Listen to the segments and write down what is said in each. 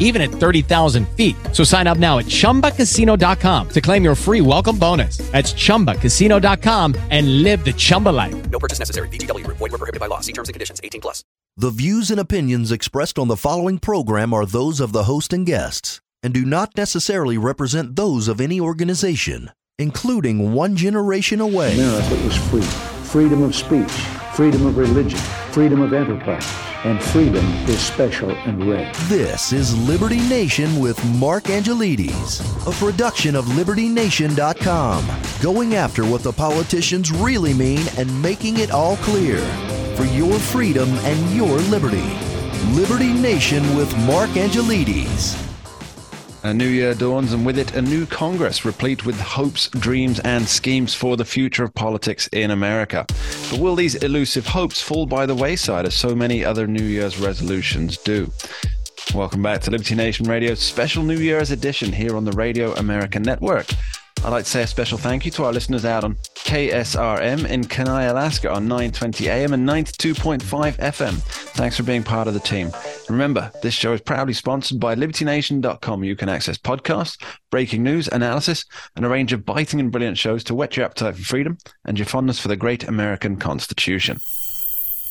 even at 30,000 feet. So sign up now at chumbacasino.com to claim your free welcome bonus. That's chumbacasino.com and live the Chumba life. No purchase necessary. VGW Group. Void were prohibited by law. See terms and conditions. 18 plus. The views and opinions expressed on the following program are those of the host and guests and do not necessarily represent those of any organization, including One Generation Away. America was free. Freedom of speech, freedom of religion, freedom of enterprise, and freedom is special and rare. This is Liberty Nation with Mark Angelides, a production of LibertyNation.com, going after what the politicians really mean and making it all clear for your freedom and your liberty. Liberty Nation with Mark Angelides. A new year dawns, and with it, a new Congress replete with hopes, dreams, and schemes for the future of politics in America. But will these elusive hopes fall by the wayside as so many other New Year's resolutions do? Welcome back to Liberty Nation Radio's special New Year's edition here on the Radio America Network. I'd like to say a special thank you to our listeners out on KSRM in Kenai, Alaska on 920 AM and 92.5 FM. Thanks for being part of the team. Remember, this show is proudly sponsored by LibertyNation.com. You can access podcasts, breaking news, analysis, and a range of biting and brilliant shows to whet your appetite for freedom and your fondness for the great American Constitution.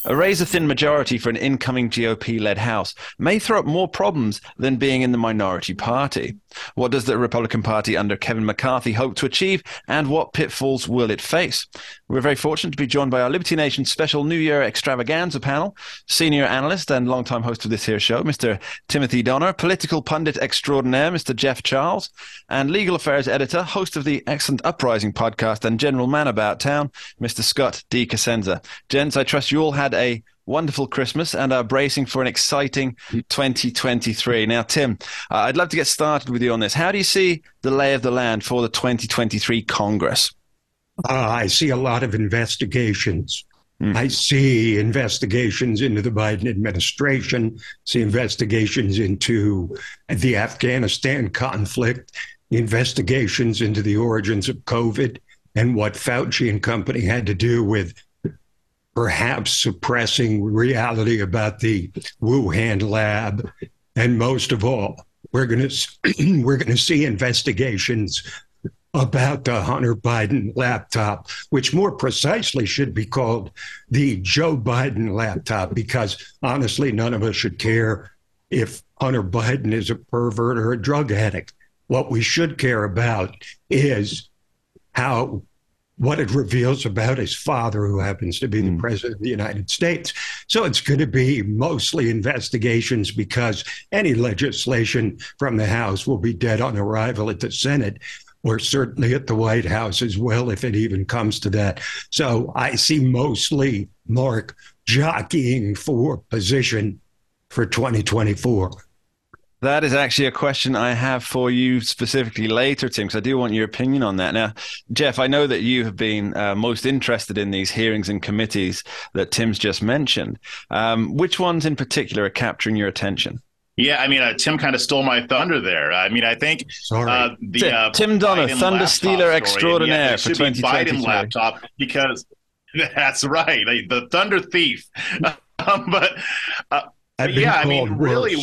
A razor thin majority for an incoming GOP led House may throw up more problems than being in the minority party. What does the Republican Party under Kevin McCarthy hope to achieve, and what pitfalls will it face? We're very fortunate to be joined by our Liberty Nation special New Year extravaganza panel, senior analyst and longtime host of this here show, Mr. Timothy Donner, political pundit extraordinaire, Mr. Jeff Charles, and legal affairs editor, host of the excellent Uprising podcast, and general man about town, Mr. Scott D. Cosenza. Gents, I trust you all had a wonderful Christmas and are bracing for an exciting 2023. Now, Tim, uh, I'd love to get started with you on this. How do you see the lay of the land for the 2023 Congress? Uh, I see a lot of investigations. Mm. I see investigations into the Biden administration, see investigations into the Afghanistan conflict, investigations into the origins of COVID and what Fauci and company had to do with perhaps suppressing reality about the Wuhan lab. And most of all, we're going to we're going to see investigations about the Hunter Biden laptop, which more precisely should be called the Joe Biden laptop, because honestly, none of us should care if Hunter Biden is a pervert or a drug addict. What we should care about is how what it reveals about his father, who happens to be the hmm. president of the United States. So it's going to be mostly investigations because any legislation from the House will be dead on arrival at the Senate or certainly at the White House as well, if it even comes to that. So I see mostly Mark jockeying for position for 2024. That is actually a question I have for you specifically later, Tim, because I do want your opinion on that. Now, Jeff, I know that you have been uh, most interested in these hearings and committees that Tim's just mentioned. Um, which ones in particular are capturing your attention? Yeah, I mean, uh, Tim kind of stole my thunder there. I mean, I think uh, the Tim, uh, Tim Donner, Biden Thunder Stealer extraordinaire yeah, it for should be 2023. Biden laptop because that's right, like, the Thunder Thief. um, but uh, I've been yeah, I mean, really,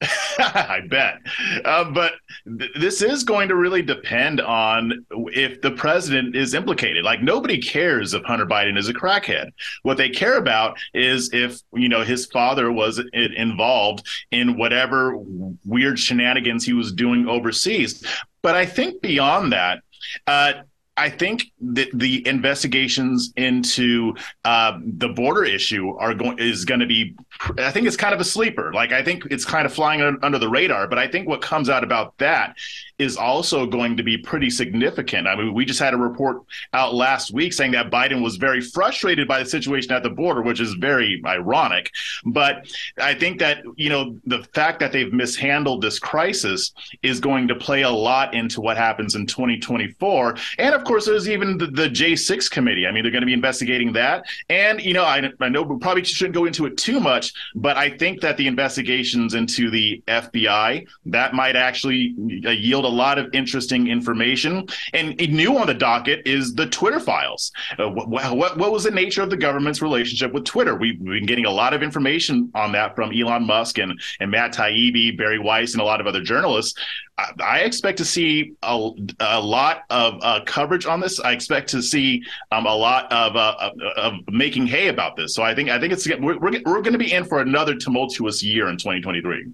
I bet. Uh, but th- this is going to really depend on if the president is implicated. Like nobody cares if Hunter Biden is a crackhead. What they care about is if you know his father was involved in whatever weird shenanigans he was doing overseas. But I think beyond that. Uh, I think that the investigations into uh, the border issue are going is going to be. I think it's kind of a sleeper. Like I think it's kind of flying under the radar. But I think what comes out about that is also going to be pretty significant. I mean, we just had a report out last week saying that Biden was very frustrated by the situation at the border, which is very ironic. But I think that you know the fact that they've mishandled this crisis is going to play a lot into what happens in 2024, and of of course, there's even the, the J6 committee. I mean, they're going to be investigating that. And, you know, I, I know we probably shouldn't go into it too much, but I think that the investigations into the FBI, that might actually uh, yield a lot of interesting information. And new on the docket is the Twitter files. Uh, what, what, what was the nature of the government's relationship with Twitter? We've been getting a lot of information on that from Elon Musk and, and Matt Taibbi, Bari Weiss, and a lot of other journalists. I expect to see a, a lot of uh, coverage on this. I expect to see um, a lot of, uh, of, making hay about this. So I think I think it's we're we're, going to be in for another tumultuous year in 2023.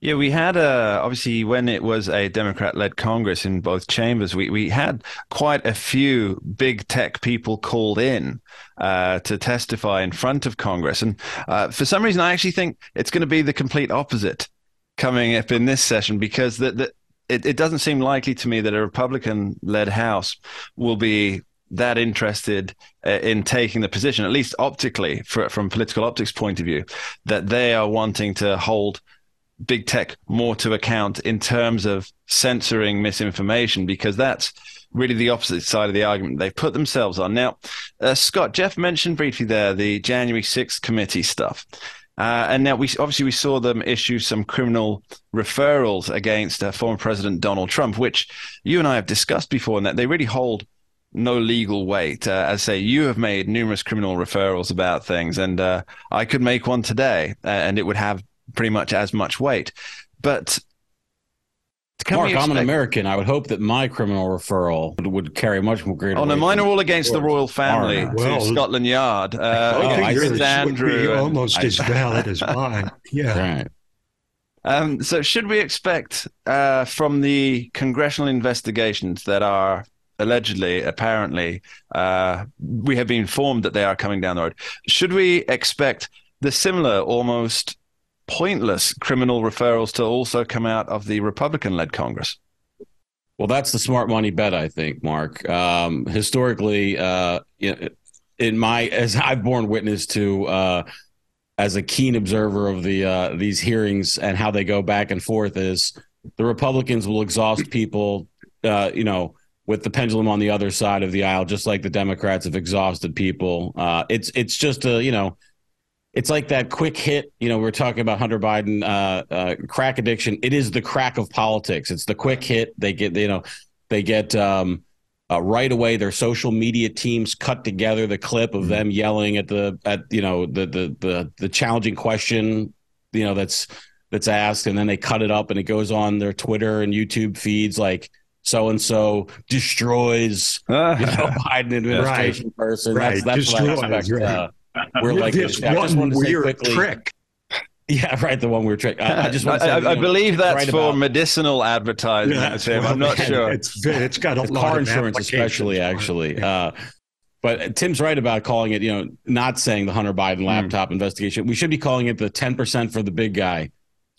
Yeah, we had uh, obviously when it was a Democrat-led Congress in both chambers, we we had quite a few big tech people called in uh, to testify in front of Congress, and uh, for some reason, I actually think it's going to be the complete opposite coming up in this session because that it, it doesn't seem likely to me that a Republican led House will be that interested uh, in taking the position, at least optically, for, from a political optics point of view, that they are wanting to hold big tech more to account in terms of censoring misinformation, because that's really the opposite side of the argument they've put themselves on. Now, uh, Scott, Jeff mentioned briefly there the January 6th committee stuff. Uh, and now we obviously we saw them issue some criminal referrals against uh, former President Donald Trump, which you and I have discussed before, and that they really hold no legal weight. Uh, as I say, you have made numerous criminal referrals about things, and uh, I could make one today, uh, and it would have pretty much as much weight. But Mark, I'm an American. I would hope that my criminal referral would, would carry much more greater. Oh no, mine are all against the royal family well, to Scotland Yard. Uh, I think yours Andrew would be almost and, as valid as mine. Yeah. Right. Um, so, should we expect uh, from the congressional investigations that are allegedly, apparently, uh, we have been informed that they are coming down the road? Should we expect the similar, almost pointless criminal referrals to also come out of the Republican led Congress. Well, that's the smart money bet, I think, Mark. Um, historically, uh, in my as I've borne witness to, uh, as a keen observer of the uh, these hearings and how they go back and forth, is the Republicans will exhaust people, uh, you know, with the pendulum on the other side of the aisle, just like the Democrats have exhausted people. Uh, it's it's just a you know it's like that quick hit. You know, we are talking about Hunter Biden uh, uh, crack addiction. It is the crack of politics. It's the quick hit. They get, you know, they get um, uh, right away. Their social media teams cut together the clip of mm-hmm. them yelling at the at you know the the the the challenging question. You know that's that's asked, and then they cut it up, and it goes on their Twitter and YouTube feeds like so and so destroys you know Biden administration right. person. Right. That's that's what I expect. Uh, we're like this one weird trick. Yeah, right. The one we're trick. I, I just want to say, I, I know, believe that's right for about, medicinal advertising. Yeah, Tim. I'm not sure. It's it's got a it's lot car of insurance, especially actually. Yeah. Uh, but Tim's right about calling it. You know, not saying the Hunter Biden hmm. laptop mm. investigation. We should be calling it the 10 percent for the big guy.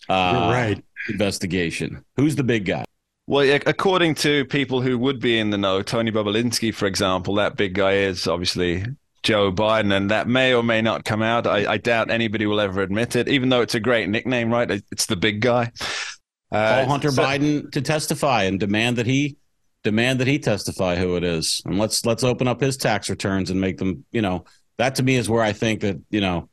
Uh, right. Investigation. Who's the big guy? Well, according to people who would be in the know, Tony Bobulinski, for example, that big guy is obviously Joe Biden, and that may or may not come out. I, I, doubt anybody will ever admit it, even though it's a great nickname, right? It's the big guy. Uh, Call Hunter so, Biden to testify and demand that he demand that he testify who it is, and let's let's open up his tax returns and make them. You know, that to me is where I think that you know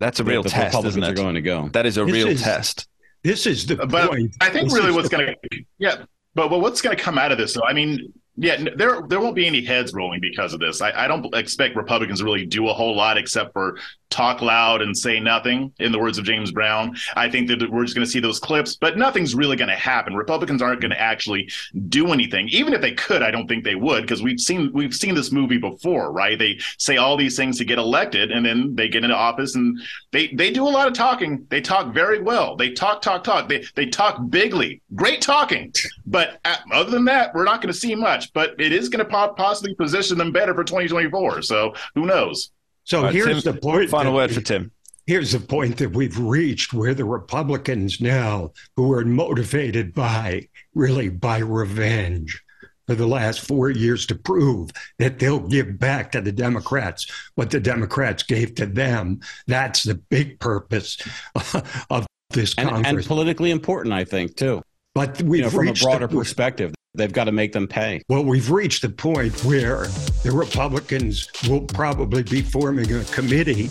that's a real the, test, Republicans isn't it? Are going to go. That is a this real is, test. This is the but point. I think this really what's going to yeah, but but what's going to come out of this? So I mean, yeah, there there won't be any heads rolling because of this. I, I, don't expect Republicans to really do a whole lot except for talk loud and say nothing. In the words of James Brown, I think that we're just going to see those clips, but nothing's really going to happen. Republicans aren't going to actually do anything. Even if they could, I don't think they would because we've seen we've seen this movie before, right? They say all these things to get elected, and then they get into office and they they do a lot of talking. They talk very well. They talk talk talk. They they talk bigly. Great talking, but uh, other than that, we're not going to see much much, but it is going to possibly position them better for 2024. So who knows? So right, here's Tim, the point. Final word for Tim. Here's the point that we've reached where the Republicans now, who are motivated by really by revenge, for the last four years to prove that they'll give back to the Democrats what the Democrats gave to them. That's the big purpose of this and, Congress. And politically important, I think, too. But we've you know, from a broader perspective they've got to make them pay. Well, we've reached the point where the Republicans will probably be forming a committee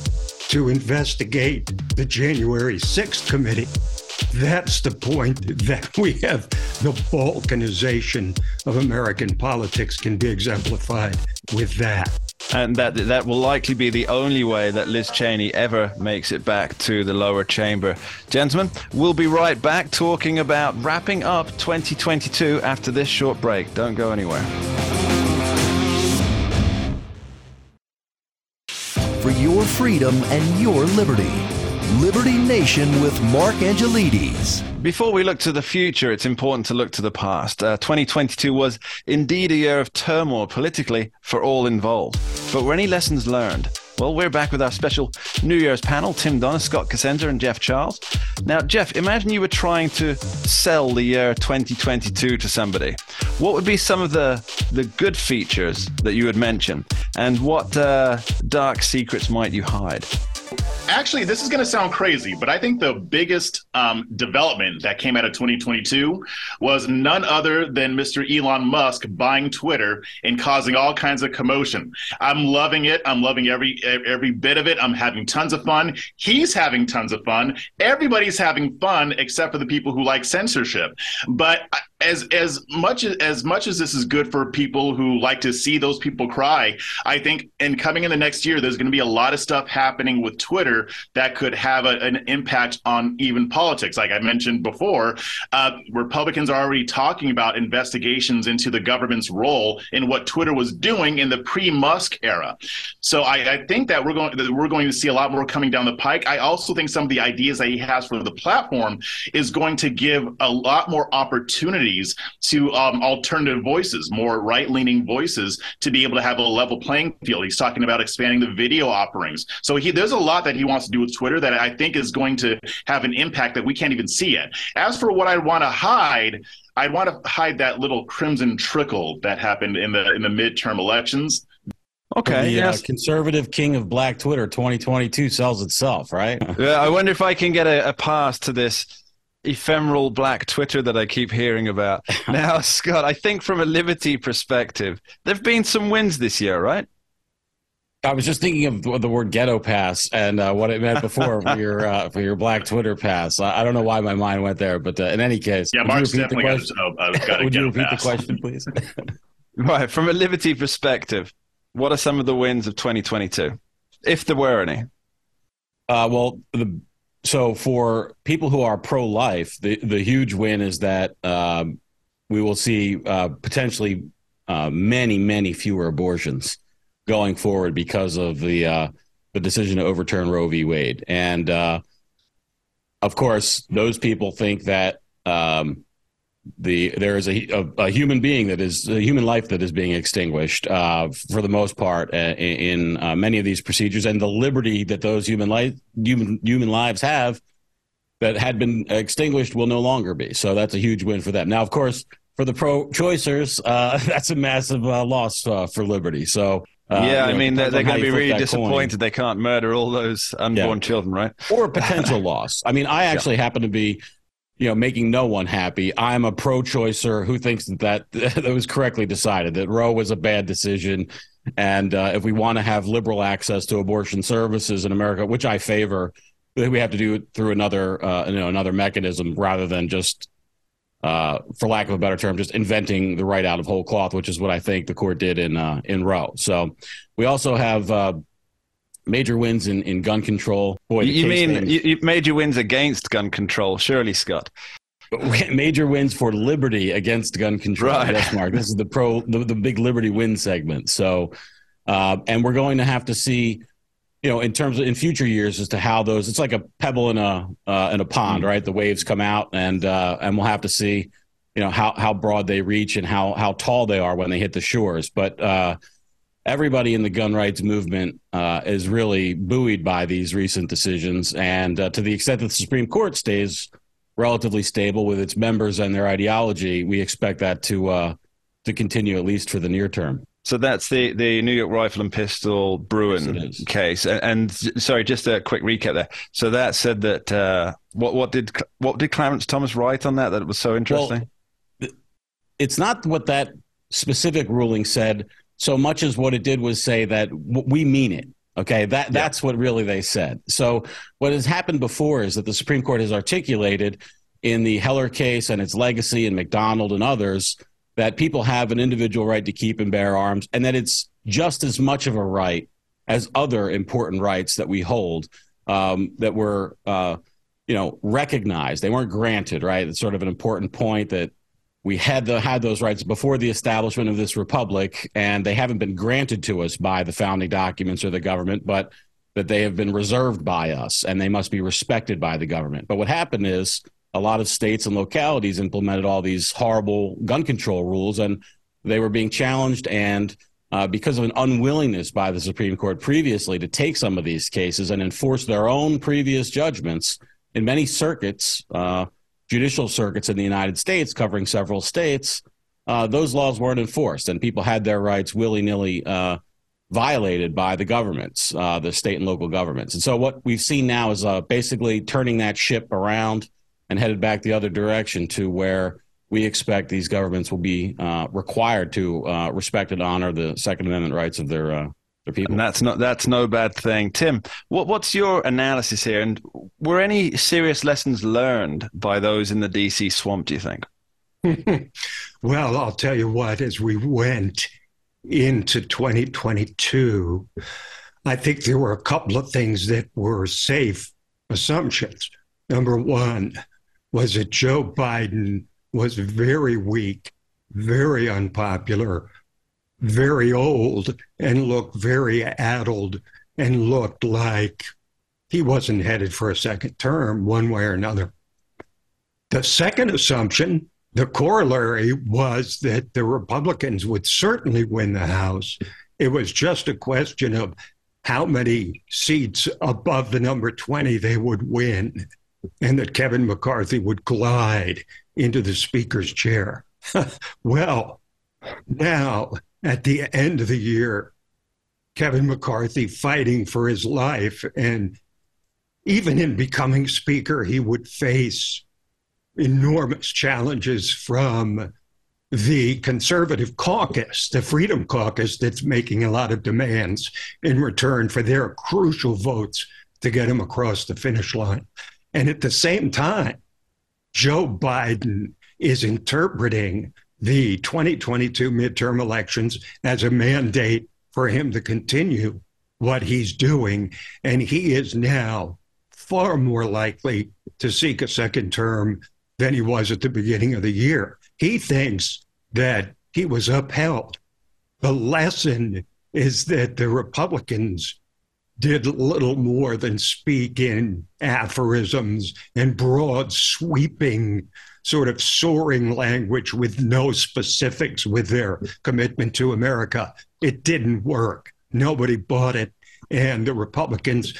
to investigate the January 6th committee. That's the point that we have the balkanization of American politics can be exemplified with that. And that that will likely be the only way that Liz Cheney ever makes it back to the lower chamber. Gentlemen, we'll be right back talking about wrapping up 2022 after this short break. Don't go anywhere. For your freedom and your liberty. Liberty Nation with Mark Angelides. Before we look to the future, it's important to look to the past. Uh, 2022 was indeed a year of turmoil politically for all involved. But were any lessons learned? Well, we're back with our special New Year's panel Tim Donner, Scott Cosenza, and Jeff Charles. Now, Jeff, imagine you were trying to sell the year 2022 to somebody. What would be some of the, the good features that you would mention? And what uh, dark secrets might you hide? Actually, this is going to sound crazy, but I think the biggest um, development that came out of 2022 was none other than Mr. Elon Musk buying Twitter and causing all kinds of commotion. I'm loving it. I'm loving every every bit of it. I'm having tons of fun. He's having tons of fun. Everybody's having fun except for the people who like censorship. But as as much as, as much as this is good for people who like to see those people cry, I think in coming in the next year, there's going to be a lot of stuff happening with Twitter that could have a, an impact on even politics. Like I mentioned before, uh, Republicans are already talking about investigations into the government's role in what Twitter was doing in the pre-Musk era. So I, I think that we're going that we're going to see a lot more coming down the pike. I also think some of the ideas that he has for the platform is going to give a lot more opportunities to um, alternative voices, more right-leaning voices, to be able to have a level playing field. He's talking about expanding the video offerings. So he there's a lot that he wants to do with Twitter that I think is going to have an impact that we can't even see yet. As for what I want to hide, I'd want to hide that little crimson trickle that happened in the in the midterm elections. Okay. The yes. uh, conservative king of black Twitter 2022 sells itself, right? yeah, I wonder if I can get a, a pass to this ephemeral black Twitter that I keep hearing about. now, Scott, I think from a liberty perspective, there've been some wins this year, right? I was just thinking of the word ghetto pass and uh, what it meant before for your uh, for your black Twitter pass. I, I, don't know why my mind went there, but uh, in any case, yeah, Mark's definitely got, got Would you repeat pass. the question, please? right, from a liberty perspective, what are some of the wins of 2022, if there were any? Uh, well, the so for people who are pro life, the the huge win is that um, we will see uh, potentially uh, many many fewer abortions going forward because of the uh, the decision to overturn Roe v. Wade. And uh, of course, those people think that um, the there is a, a, a, human being that is a human life that is being extinguished uh, for the most part uh, in, in uh, many of these procedures, and the liberty that those human life human human lives have that had been extinguished will no longer be. So that's a huge win for them. Now, of course. For the pro-choicers, uh, that's a massive uh, loss for liberty. So uh, yeah, I mean they're, they're going to be really disappointed coin. they can't murder all those unborn yeah. children, right? Or a potential loss. I mean, I actually yeah. happen to be, you know, making no one happy. I'm a pro-choicer who thinks that that, that was correctly decided that Roe was a bad decision, and uh, if we want to have liberal access to abortion services in America, which I favor, that we have to do it through another, uh, you know, another mechanism rather than just uh, for lack of a better term, just inventing the right out of whole cloth, which is what I think the court did in uh, in Roe. So we also have uh, major wins in, in gun control. Boy, you mean you, major wins against gun control? Surely, Scott. Major wins for liberty against gun control. Right. Yes, Mark. This is the pro the, the big liberty win segment. So, uh, and we're going to have to see you know, in terms of in future years as to how those, it's like a pebble in a uh, in a pond, mm-hmm. right? The waves come out, and uh, and we'll have to see, you know, how how broad they reach and how how tall they are when they hit the shores. But uh, everybody in the gun rights movement uh, is really buoyed by these recent decisions, and uh, to the extent that the Supreme Court stays relatively stable with its members and their ideology, we expect that to uh, to continue at least for the near term. So that's the, the New York Rifle and Pistol Bruen yes, case. And, and, sorry, just a quick recap there. So that said that uh, what what did what did Clarence Thomas write on that that was so interesting? Well, it's not what that specific ruling said so much as what it did was say that we mean it. Okay, that that's what really they said. So what has happened before is that the Supreme Court has articulated in the Heller case and its legacy and McDonald and others that people have an individual right to keep and bear arms, and that it's just as much of a right as other important rights that we hold um, that were, uh, you know, recognized. They weren't granted. Right. It's sort of an important point that we had the, had those rights before the establishment of this republic, and they haven't been granted to us by the founding documents or the government, but that they have been reserved by us, and they must be respected by the government. But what happened is a lot of states and localities implemented all these horrible gun control rules, and they were being challenged. And uh, because of an unwillingness by the Supreme Court previously to take some of these cases and enforce their own previous judgments in many circuits, uh, judicial circuits in the United States covering several states, uh, those laws weren't enforced, and people had their rights willy nilly uh, violated by the governments, uh, the state and local governments. And so, what we've seen now is uh, basically turning that ship around and headed back the other direction to where we expect these governments will be uh, required to uh, respect and honor the Second Amendment rights of their. And that's not that's no bad thing. Tim, what what's your analysis here? And were any serious lessons learned by those in the DC swamp, do you think? well, I'll tell you what, as we went into 2022, I think there were a couple of things that were safe assumptions. Number one was that Joe Biden was very weak, very unpopular, very old and looked very addled and looked like he wasn't headed for a second term one way or another. The second assumption, the corollary, was that the Republicans would certainly win the House. It was just a question of how many seats above the number 20 they would win, and that Kevin McCarthy would glide into the Speaker's chair. well, now at the end of the year, Kevin McCarthy fighting for his life. And even in becoming Speaker, he would face enormous challenges from the conservative caucus, the Freedom Caucus, that's making a lot of demands in return for their crucial votes to get him across the finish line. And at the same time, Joe Biden is interpreting the 2022 midterm elections as a mandate for him to continue what he's doing. And he is now far more likely to seek a second term than he was at the beginning of the year. He thinks that he was upheld. The lesson is that the Republicans did little more than speak in aphorisms and broad, sweeping sort of soaring language with no specifics with their commitment to America. It didn't work. Nobody bought it. And the Republicans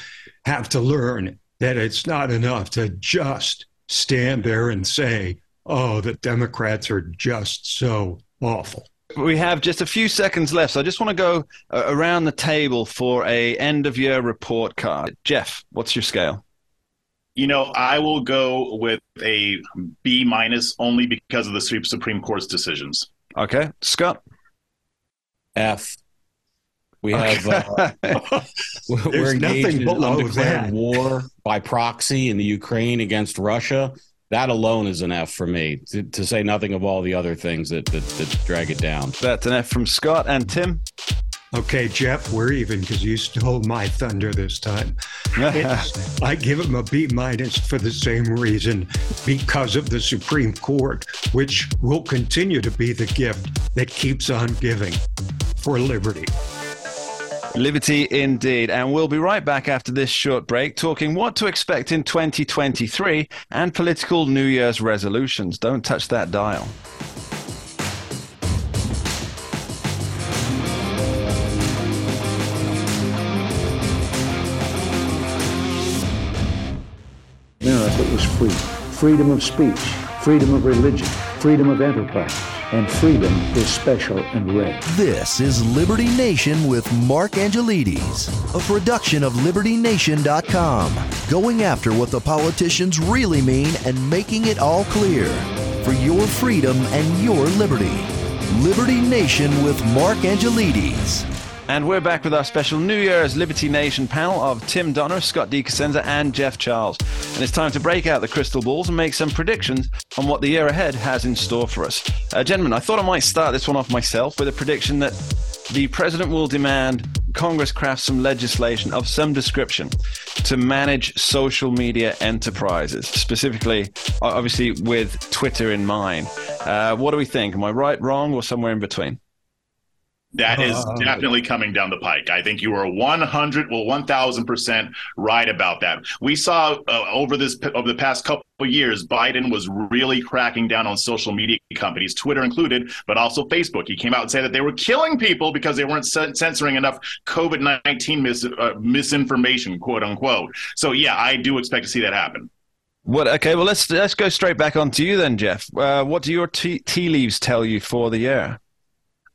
have to learn that it's not enough to just stand there and say, oh, the Democrats are just so awful. We have just a few seconds left, so I just want to go uh, around the table for a end of year report card. Jeff, what's your scale? You know, I will go with a B minus only because of the Supreme Court's decisions. Okay, Scott. F. We have uh, we're engaged in undeclared war by proxy in the Ukraine against Russia. That alone is an F for me. To, to say nothing of all the other things that, that that drag it down. That's an F from Scott and Tim. Okay, Jeff, we're even because you stole my thunder this time. I give him a B minus for the same reason, because of the Supreme Court, which will continue to be the gift that keeps on giving for liberty. Liberty indeed. And we'll be right back after this short break talking what to expect in 2023 and political New Year's resolutions. Don't touch that dial. Freedom of speech, freedom of religion, freedom of enterprise, and freedom is special and rare. This is Liberty Nation with Mark Angelides, a production of LibertyNation.com, going after what the politicians really mean and making it all clear. for your freedom and your liberty. Liberty Nation with Mark Angelides. And we're back with our special New Year's Liberty Nation panel of Tim Donner, Scott D. Cosenza, and Jeff Charles. And it's time to break out the crystal balls and make some predictions on what the year ahead has in store for us. Uh, gentlemen, I thought I might start this one off myself with a prediction that the president will demand Congress craft some legislation of some description to manage social media enterprises, specifically, obviously, with Twitter in mind. Uh, what do we think? Am I right, wrong, or somewhere in between? That is uh, definitely coming down the pike. I think you are 100, well, 1000% right about that. We saw uh, over this over the past couple of years, Biden was really cracking down on social media companies, Twitter included, but also Facebook. He came out and said that they were killing people because they weren't censoring enough COVID 19 mis- uh, misinformation, quote unquote. So, yeah, I do expect to see that happen. What? Okay, well let's let's go straight back onto you then, Jeff. Uh, what do your tea, tea leaves tell you for the year?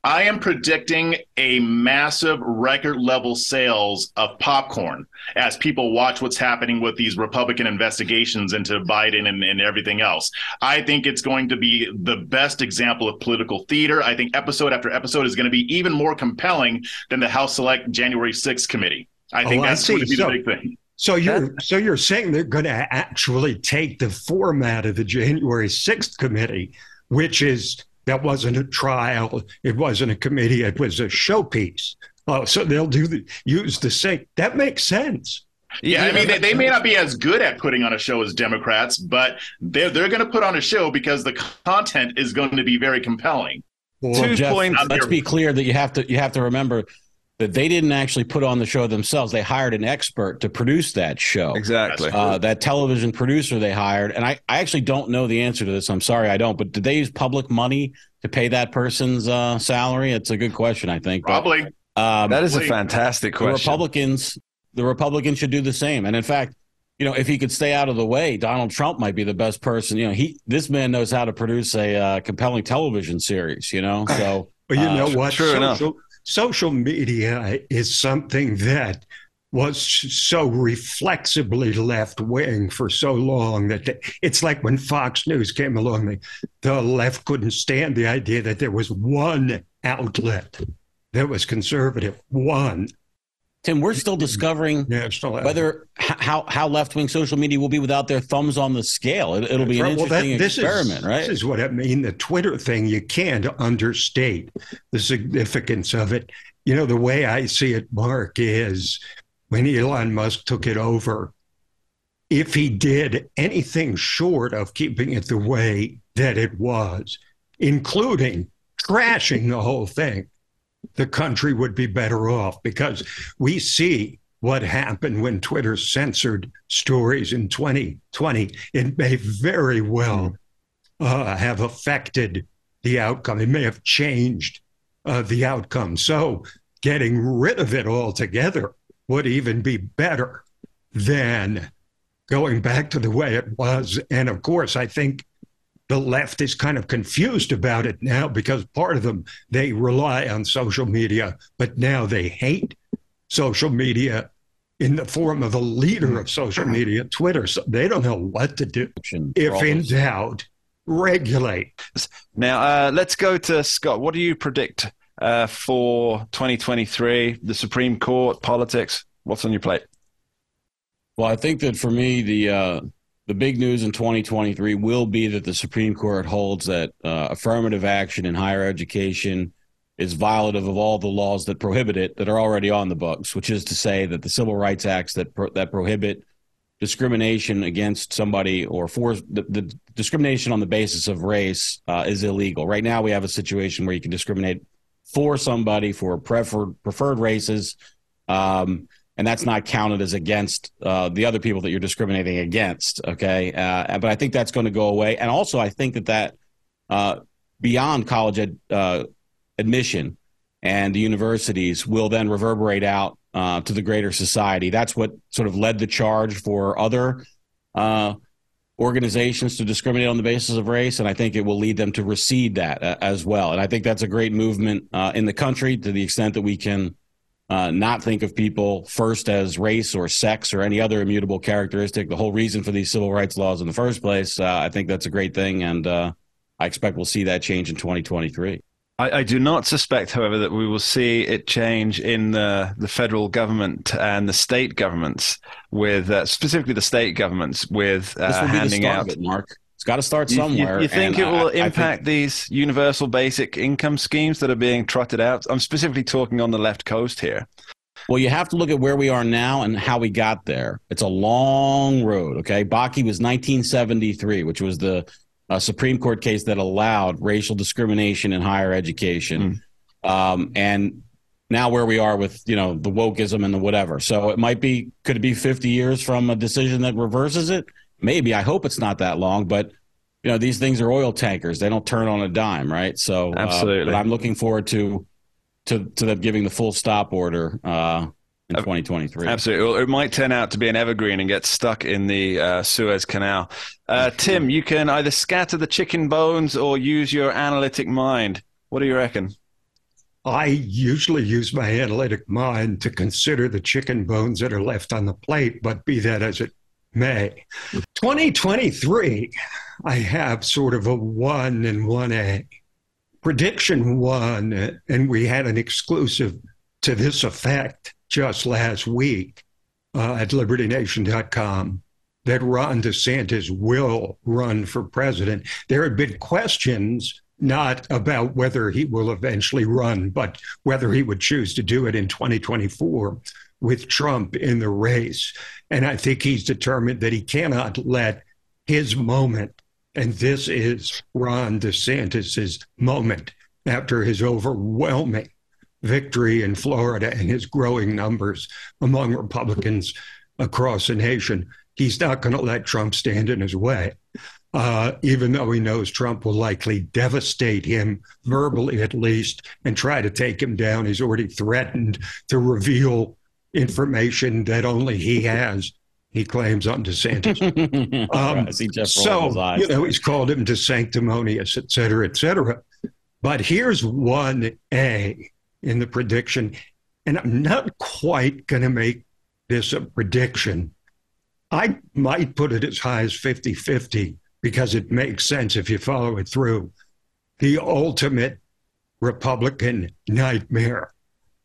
I am predicting a massive record level sales of popcorn as people watch what's happening with these Republican investigations into Biden and, and, everything else. I think it's going to be the best example of political theater. I think episode after episode is going to be even more compelling than the House Select January 6th committee. I think oh, that's I going to be so, the big thing. So you're so you're saying they're going to actually take the format of the January 6th committee, which is that wasn't a trial. It wasn't a committee. It was a showpiece. Oh, so they'll do the use the same. That makes sense. Yeah, I mean, they, they, may not be as good at putting on a show as Democrats, but they're they're going to put on a show because the content is going to be very compelling. Well, Two Jeff, points. Let's be clear that you have to you have to remember that they didn't actually put on the show themselves. They hired an expert to produce that show. Exactly. Uh, that television producer they hired. And I, I actually don't know the answer to this. I'm sorry, I don't. But did they use public money to pay that person's uh, salary? It's a good question, I think. Probably. But, um, that is a fantastic question. The Republicans, the Republicans should do the same. And in fact, you know, if he could stay out of the way, Donald Trump might be the best person. You know, he this man knows how to produce a uh, compelling television series. You know, so. But you know uh, what? Truth Social, enough social media is something that was so reflexively left wing for so long that they, it's like when Fox News came along, the, the left couldn't stand the idea that there was one outlet that was conservative, one. Tim, we're still discovering whether how how left wing social media will be without their thumbs on the scale. It, will be an interesting well, that, this experiment, is, right? This is what I mean. The Twitter thing, you can't understate the significance of it. You know, the way I see it, Mark, is when Elon Musk took it over. If he did anything short of keeping it the way that it was, including trashing the whole thing, the country would be better off because we see what happened when Twitter censored stories in 2020. It may very well uh, have affected the outcome. It may have changed uh, the outcome. So getting rid of it altogether would even be better than going back to the way it was. And of course, I think the left is kind of confused about it now because part of them they rely on social media, but now they hate social media in the form of a leader of social media, Twitter. So they don't know what to do. If in doubt, regulate. Now, uh, let's go to Scott. What do you predict uh, for 2023? The Supreme Court, politics. What's on your plate? Well, I think that for me, the uh, the big news in 2023 will be that the Supreme Court holds that uh, affirmative action in higher education is violative of all the laws that prohibit it that are already on the books, which is to say that the civil rights acts that pro- that prohibit discrimination against somebody or for the, the discrimination on the basis of race uh, is illegal. Right now, we have a situation where you can discriminate for somebody for preferred preferred races. Um, and that's not counted as against uh, the other people that you're discriminating against. Okay, uh, but I think that's going to go away, and also I think that that uh, beyond college ed, uh, admission and the universities will then reverberate out uh, to the greater society. That's what sort of led the charge for other uh, organizations to discriminate on the basis of race, and I think it will lead them to recede that as well. And I think that's a great movement in the country to the extent that we can uh, not think of people first as race or sex or any other immutable characteristic. The whole reason for these civil rights laws in the first place, uh, I think that's a great thing, and uh, I expect we'll see that change in 2023. I, I, do not suspect, however, that we will see it change in the, the federal government and the state governments, with uh, specifically the state governments, with uh, handing out. It, Mark. It's got to start somewhere. You, you think it will I, impact I think... these universal basic income schemes that are being trotted out? I'm specifically talking on the left coast here. Well, you have to look at where we are now and how we got there. It's a long road. Okay, Bakke was 1973, which was the uh, Supreme Court case that allowed racial discrimination in higher education, mm. um, and now where we are with you know the wokeism and the whatever. So it might be could it be 50 years from a decision that reverses it? Maybe. I hope it's not that long, but you know these things are oil tankers; they don't turn on a dime, right? So absolutely. Uh, but I'm looking forward to to to them giving the full stop order. Uh, in 2023. Absolutely. Well, it might turn out to be an evergreen and get stuck in the uh, Suez Canal. Uh, Tim, you can either scatter the chicken bones or use your analytic mind. What do you reckon? I usually use my analytic mind to consider the chicken bones that are left on the plate, but be that as it may. 2023, I have sort of a one and one A. Prediction one, and we had an exclusive to this effect just last week uh, at libertynation.com that Ron DeSantis will run for president. There had been questions not about whether he will eventually run, but whether he would choose to do it in 2024 with Trump in the race. And I think he's determined that he cannot let his moment, and this is Ron DeSantis's moment after his overwhelming victory in Florida and his growing numbers among Republicans across the nation. He's not going to let Trump stand in his way, uh, even though he knows Trump will likely devastate him verbally, at least, and try to take him down. He's already threatened to reveal information that only he has. He claims on DeSantis. Um, so, you know, he's called him DeSanctimonious, et cetera, et cetera. But here's one A in the prediction. And I'm not quite going to make this a prediction. I might put it as high as 50 50 because it makes sense if you follow it through. The ultimate Republican nightmare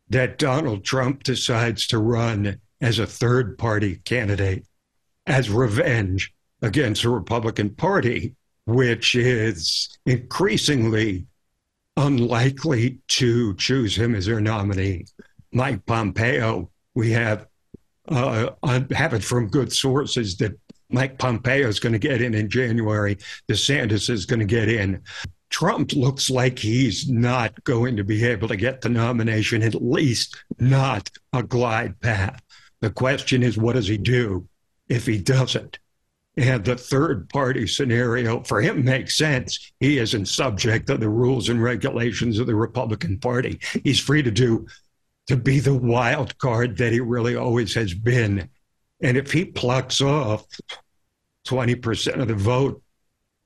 that Donald Trump decides to run as a third party candidate as revenge against the Republican Party, which is increasingly unlikely to choose him as their nominee. Mike Pompeo, we have uh, have it from good sources that Mike Pompeo is going to get in in January. DeSantis is going to get in. Trump looks like he's not going to be able to get the nomination, at least not a glide path. The question is, what does he do if he doesn't? And the third party scenario for him makes sense. He isn't subject to the rules and regulations of the Republican Party. He's free to do, to be the wild card that he really always has been. And if he plucks off 20% of the vote,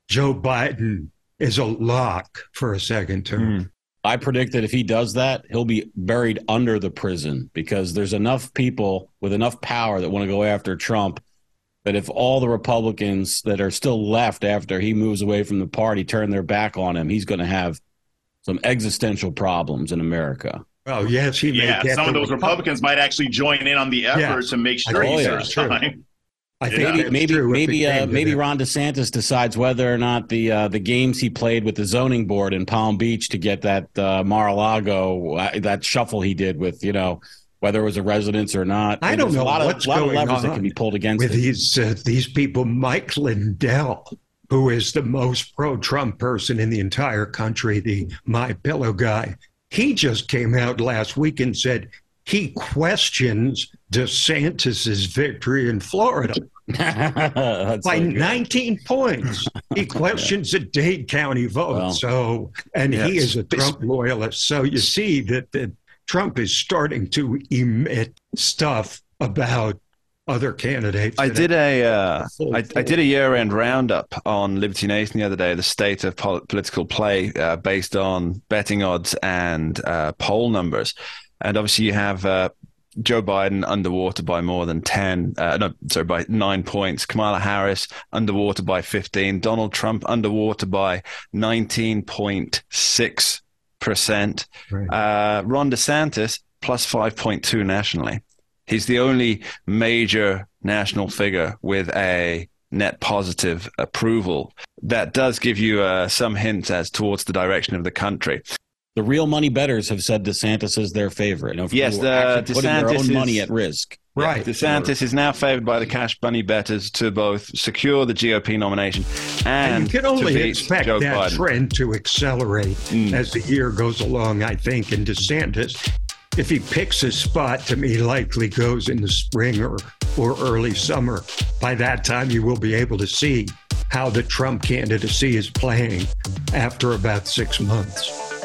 Joe Biden is a lock for a second term. Mm. I predict that if he does that, he'll be buried under the prison because there's enough people with enough power that want to go after Trump that if all the Republicans that are still left after he moves away from the party turn their back on him, he's going to have some existential problems in America. Oh yes, he yeah. Some of those Republicans might actually join in on the effort yeah. to make sure he serves time. I think maybe maybe maybe uh, maybe Ron DeSantis decides whether or not the uh, the games he played with the zoning board in Palm Beach to get that uh, Mar-a-Lago uh, that shuffle he did with you know whether it was a residence or not. I don't know a lot what's of, lot going of levers on that can be pulled against with it. these uh, these people. Mike Lindell, who is the most pro-Trump person in the entire country, the My Pillow guy, he just came out last week and said he questions DeSantis's victory in Florida by so 19 points. He questions the Dade County vote. Well, so, and yes. he is a Trump loyalist. So you see that, that Trump is starting to emit stuff about other candidates. I did a uh, I, I, did a year-end roundup on Liberty Nation the other day, the state of pol- political play uh, based on betting odds and uh, poll numbers, and obviously you have uh, Joe Biden underwater by more than 10, uh, no, sorry, by nine points. Kamala Harris underwater by 15. Donald Trump underwater by 19.6%. Right. Uh, Ron DeSantis plus 5.2 nationally. He's the only major national figure with a net positive approval. That does give you uh, some hints as towards the direction of the country. The real money betters have said DeSantis is their favorite. You know, Yes, who are the actually putting their own is- money at risk. Right. DeSantis is now favored by the cash money betters to both secure the GOP nomination and, And you can only to beat expect Joe that Biden. trend to accelerate Mm. as the year goes along, I think. And DeSantis, if he picks a spot, to me, likely goes in the spring or, or early summer. By that time, you will be able to see how the Trump candidacy is playing after about six months.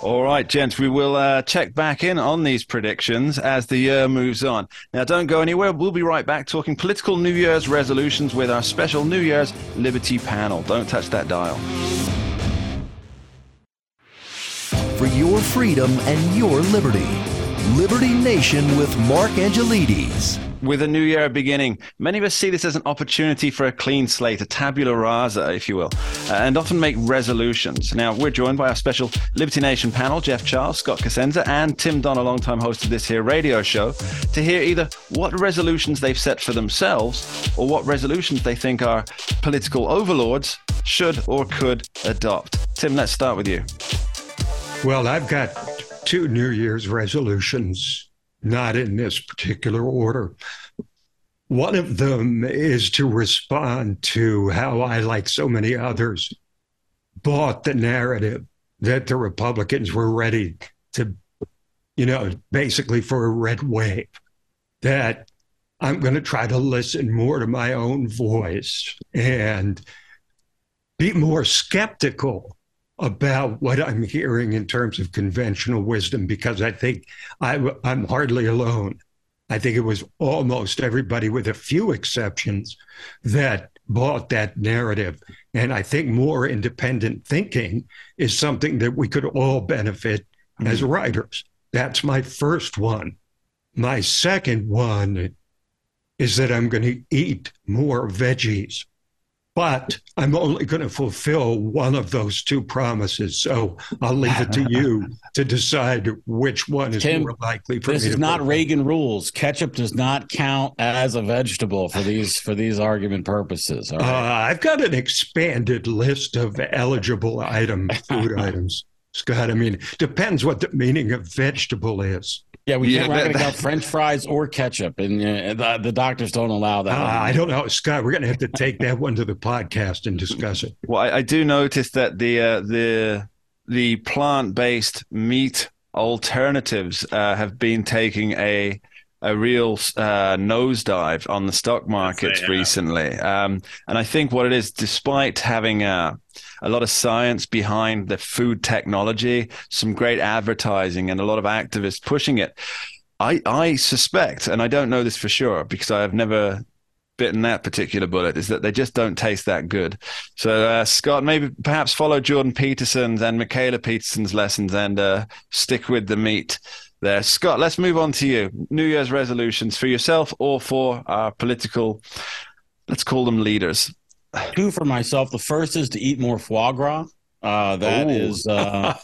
All right, gents, we will uh, check back in on these predictions as the year moves on. Now, don't go anywhere. We'll be right back talking political New Year's resolutions with our special New Year's Liberty panel. Don't touch that dial. For your freedom and your liberty. Liberty Nation with Mark Angelides. With a new year beginning, many of us see this as an opportunity for a clean slate, a tabula rasa, if you will, uh, and often make resolutions. Now, we're joined by our special Liberty Nation panel, Jeff Charles, Scott Cosenza, and Tim Don, a longtime host of this here radio show, to hear either what resolutions they've set for themselves or what resolutions they think our political overlords should or could adopt. Tim, let's start with you. Well, I've got two New Year's resolutions, not in this particular order. One of them is to respond to how I, like so many others, bought the narrative that the Republicans were ready to, you know, basically for a red wave. That I'm going to try to listen more to my own voice and be more skeptical about what I'm hearing in terms of conventional wisdom because I think I, I'm hardly alone. I think it was almost everybody, with a few exceptions, that bought that narrative. And I think more independent thinking is something that we could all benefit as mm-hmm. writers. That's my first one. My second one is that I'm going to eat more veggies but I'm only going to fulfill one of those two promises. So I'll leave it to you to decide which one is Tim, more likely for This me is to not fulfill. Reagan rules. Ketchup does not count as a vegetable for these for these argument purposes. All Uh. I've got an expanded list of eligible item food items, Scott. I mean, depends what the meaning of vegetable is. yeah, we yeah, can't. We're not going to count French fries or ketchup, and uh, the, the doctors don't allow Uh, that. I don't know, Scott. We're going to have to take that one to the podcast and discuss it. Well, I, I do notice that the uh, the the plant based meat alternatives uh, have been taking a a real uh, nosedive on the stock markets have. recently, um, and I think what it is, despite having uh, a lot of science behind the food technology, some great advertising, and a lot of activists pushing it. I, I suspect, and I don't know this for sure because I have never bitten that particular bullet, is that they just don't taste that good. So, uh, Scott, maybe perhaps follow Jordan Peterson's and Mikhaila Peterson's lessons and uh, stick with the meat there. Scott, let's move on to you. New Year's resolutions for yourself or for our political, let's call them leaders. Two for myself. The first is to eat more foie gras. Uh, that Ooh. is, uh,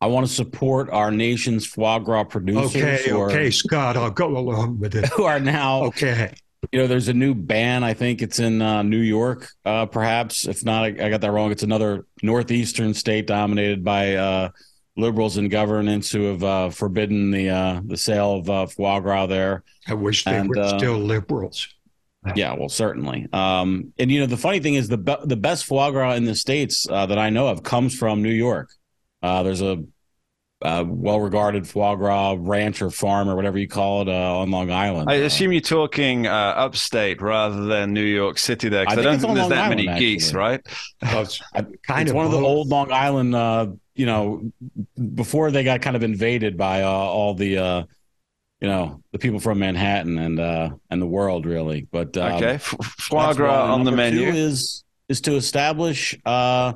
I want to support our nation's foie gras producers Okay, who, are, okay, Scott, I'll go along with it. who are now Okay. you know, there's a new ban. I think it's in uh, New York, uh, perhaps. If not, I, I got that wrong. It's another northeastern state dominated by uh, liberals in governance who have uh, forbidden the uh, the sale of uh, foie gras there. I wish they And, were uh, still liberals. Yeah, well, certainly. Um, and you know, the funny thing is, the be- the best foie gras in the states uh, that I know of comes from New York. Uh, there's a uh, well-regarded foie gras ranch or farm or whatever you call it uh, on Long Island. I Uh, assume you're talking uh, upstate rather than New York City there, because I, think don't think there's Long that many Island, geese, actually. right? Oh, it's I- kind it's of one of the old Long Island, uh, you know, before they got kind of invaded by uh, all the, uh, you know, the people from Manhattan and uh, and the world really. But um, Okay, foie gras on the menu. is is to establish uh,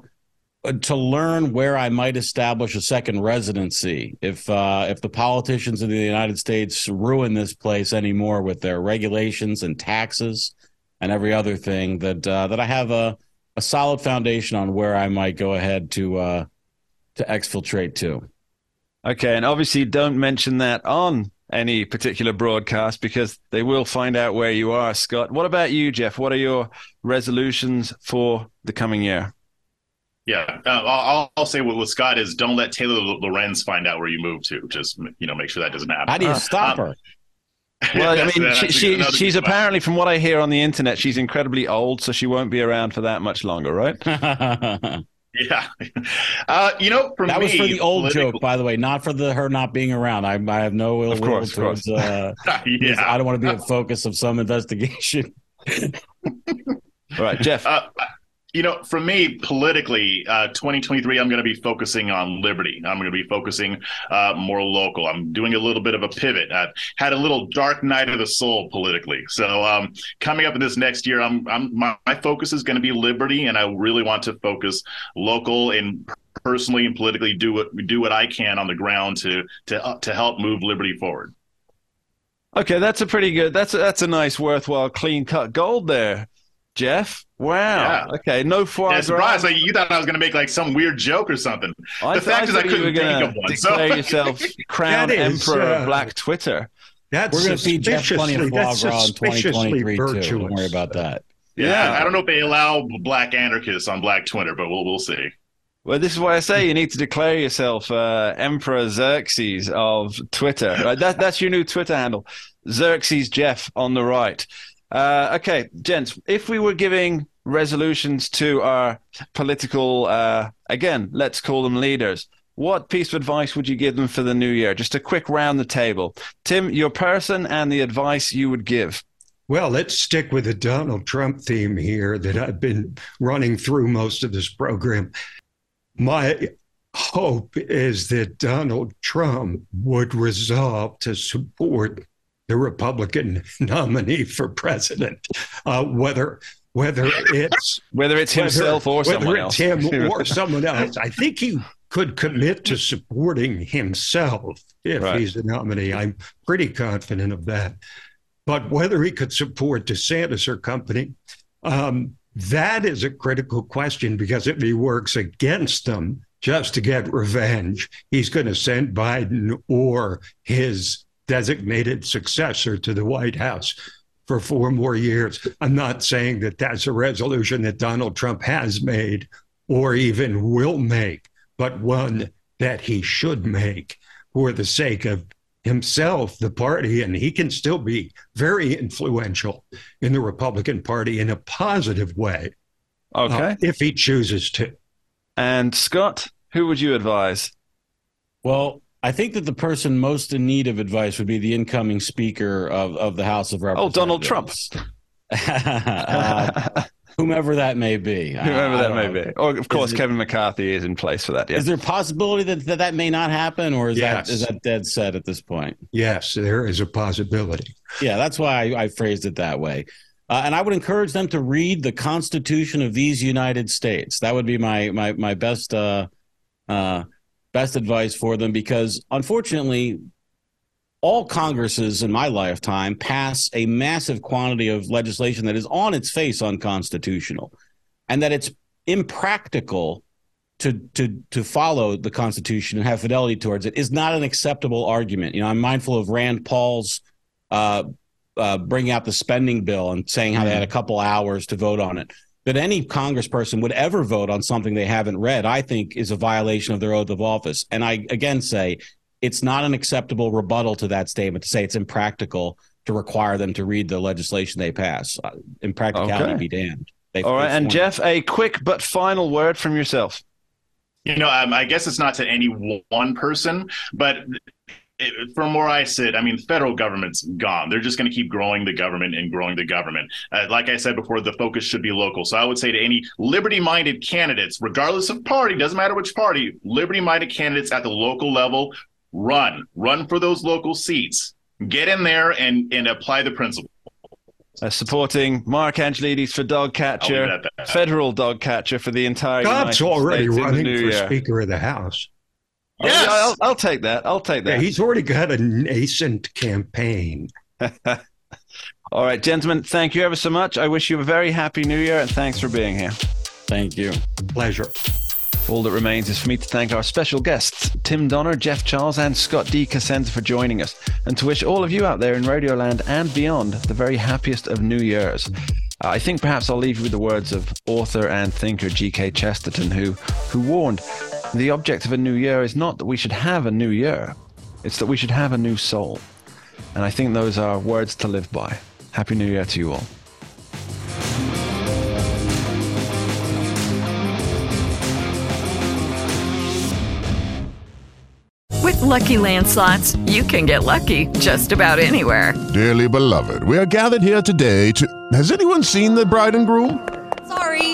to learn where I might establish a second residency if uh, if the politicians of the United States ruin this place anymore with their regulations and taxes and every other thing that uh, that I have a, a solid foundation on where I might go ahead to uh, to exfiltrate to. Okay, and obviously don't mention that on any particular broadcast because they will find out where you are, Scott. What about you, Jeff? What are your resolutions for the coming year? Yeah, uh, all I'll say what, with Scott is don't let Taylor Lorenz find out where you move to. Just you know, make sure that doesn't happen. How do you stop Um, her? Well, I mean, that's she, a- she, she's apparently, from what I hear on the internet, she's incredibly old, so she won't be around for that much longer, right? that Yeah, uh, you know, for me, that was for the old political- joke, by the way, not for the her not being around. I, I have no ill Of will course, of course. Uh, yeah, I don't want to be a focus of some investigation. All right, Jeff. Uh, you know, for me, politically, uh, 2023, I'm going to be focusing on liberty. I'm going to be focusing uh, more local. I'm doing a little bit of a pivot. I've had a little dark night of the soul politically. So um, coming up in this next year, I'm, I'm my, my focus is going to be liberty, and I really want to focus local and personally and politically do what do what I can on the ground to to uh, to help move liberty forward. Okay, that's a pretty good. That's a, that's a nice, worthwhile, clean cut gold there, Jeff. Wow. Yeah. Okay, no foie Yeah, gras. surprised! Like you thought I was going to make like some weird joke or something. I the th- fact is, I couldn't were think gonna of one. So Declare yourself crown That is, emperor of uh, Black Twitter. That's We're going to feed Jeff plenty of suspiciously- foie that's gras in suspiciously 2023 too. Don't worry about that. Yeah, Yeah. I don't know if they allow black anarchists on black Twitter, but we'll we'll see. Well, this is why I say you need to declare yourself uh, Emperor Xerxes of Twitter. Right? That, that's your new Twitter handle, Xerxes Jeff on the right. Uh, okay, gents, if we were giving resolutions to our political, uh, again, let's call them leaders, what piece of advice would you give them for the new year? Just a quick round the table. Tim, your person and the advice you would give. Well, let's stick with the Donald Trump theme here that I've been running through most of this program. My hope is that Donald Trump would resolve to support the Republican nominee for president, uh, whether whether it's Whether it's himself or whether someone it's else. him or someone else. I think he could commit to supporting himself if Right. he's the nominee. I'm pretty confident of that. But whether he could support DeSantis or company, um, that is a critical question because if he works against them just to get revenge, he's going to send Biden or his designated successor to the White House for four more years. I'm not saying that that's a resolution that Donald Trump has made or even will make, but one that he should make for the sake of himself, the party, and he can still be very influential in the Republican Party in a positive way uh, Okay. if he chooses to. And Scott, who would you advise? Well, I think that the person most in need of advice would be the incoming Speaker of, of the House of Representatives. Oh, Donald Trump. Uh, whomever that may be. Whoever I that don't may know. be. Or, of course, it- Kevin McCarthy is in place for that. Yeah. Is there a possibility that, that that may not happen, or is Yes. that is that dead set at this point? Yes, there is a possibility. Yeah, that's why I, I phrased it that way. Uh, and I would encourage them to read the Constitution of these United States. That would be my my my best uh, uh, best advice for them because unfortunately, all Congresses in my lifetime pass a massive quantity of legislation that is on its face unconstitutional, and that it's impractical to to to follow the Constitution and have fidelity towards it is not an acceptable argument. You know, I'm mindful of Rand Paul's uh, uh, bringing out the spending bill and saying how they had a couple hours to vote on it. That any congressperson would ever vote on something they haven't read, I think, is a violation of their oath of office. And I again say it's not an acceptable rebuttal to that statement to say it's impractical to require them to read the legislation they pass. Uh, impracticality Okay. be damned. They've- All right. And sworn- Jeff, a quick but final word from yourself. You know, um, I guess it's not to any one person, but it, from where I sit, I mean, the federal government's gone. They're just going to keep growing the government and growing the government. Uh, like I said before, the focus should be local. So I would say to any liberty-minded candidates, regardless of party, doesn't matter which party, liberty-minded candidates at the local level, run, run for those local seats. Get in there and and apply the principle. uh, supporting Mark Angelides for dog catcher, federal dog catcher for the entire. Scott's United already States running for year. Speaker of the House. Oh, yeah, I'll, I'll take that. I'll take Yeah, that. he's already got a nascent campaign. All right, gentlemen, thank you ever so much. I wish you a very happy new year and thanks for being here. Thank you. Pleasure. All that remains is for me to thank our special guests, Tim Donner, Jeff Charles, and Scott D. Cosenza for joining us, and to wish all of you out there in Radioland and beyond the very happiest of New Year's. Uh, I think perhaps I'll leave you with the words of author and thinker G.K. Chesterton, who, who warned the object of a new year is not that we should have a new year, it's that we should have a new soul. And I think those are words to live by. Happy New Year to you all. With LuckyLand Slots, you can get lucky just about anywhere. Dearly beloved, we are gathered here today to. Has anyone seen the bride and groom? Sorry,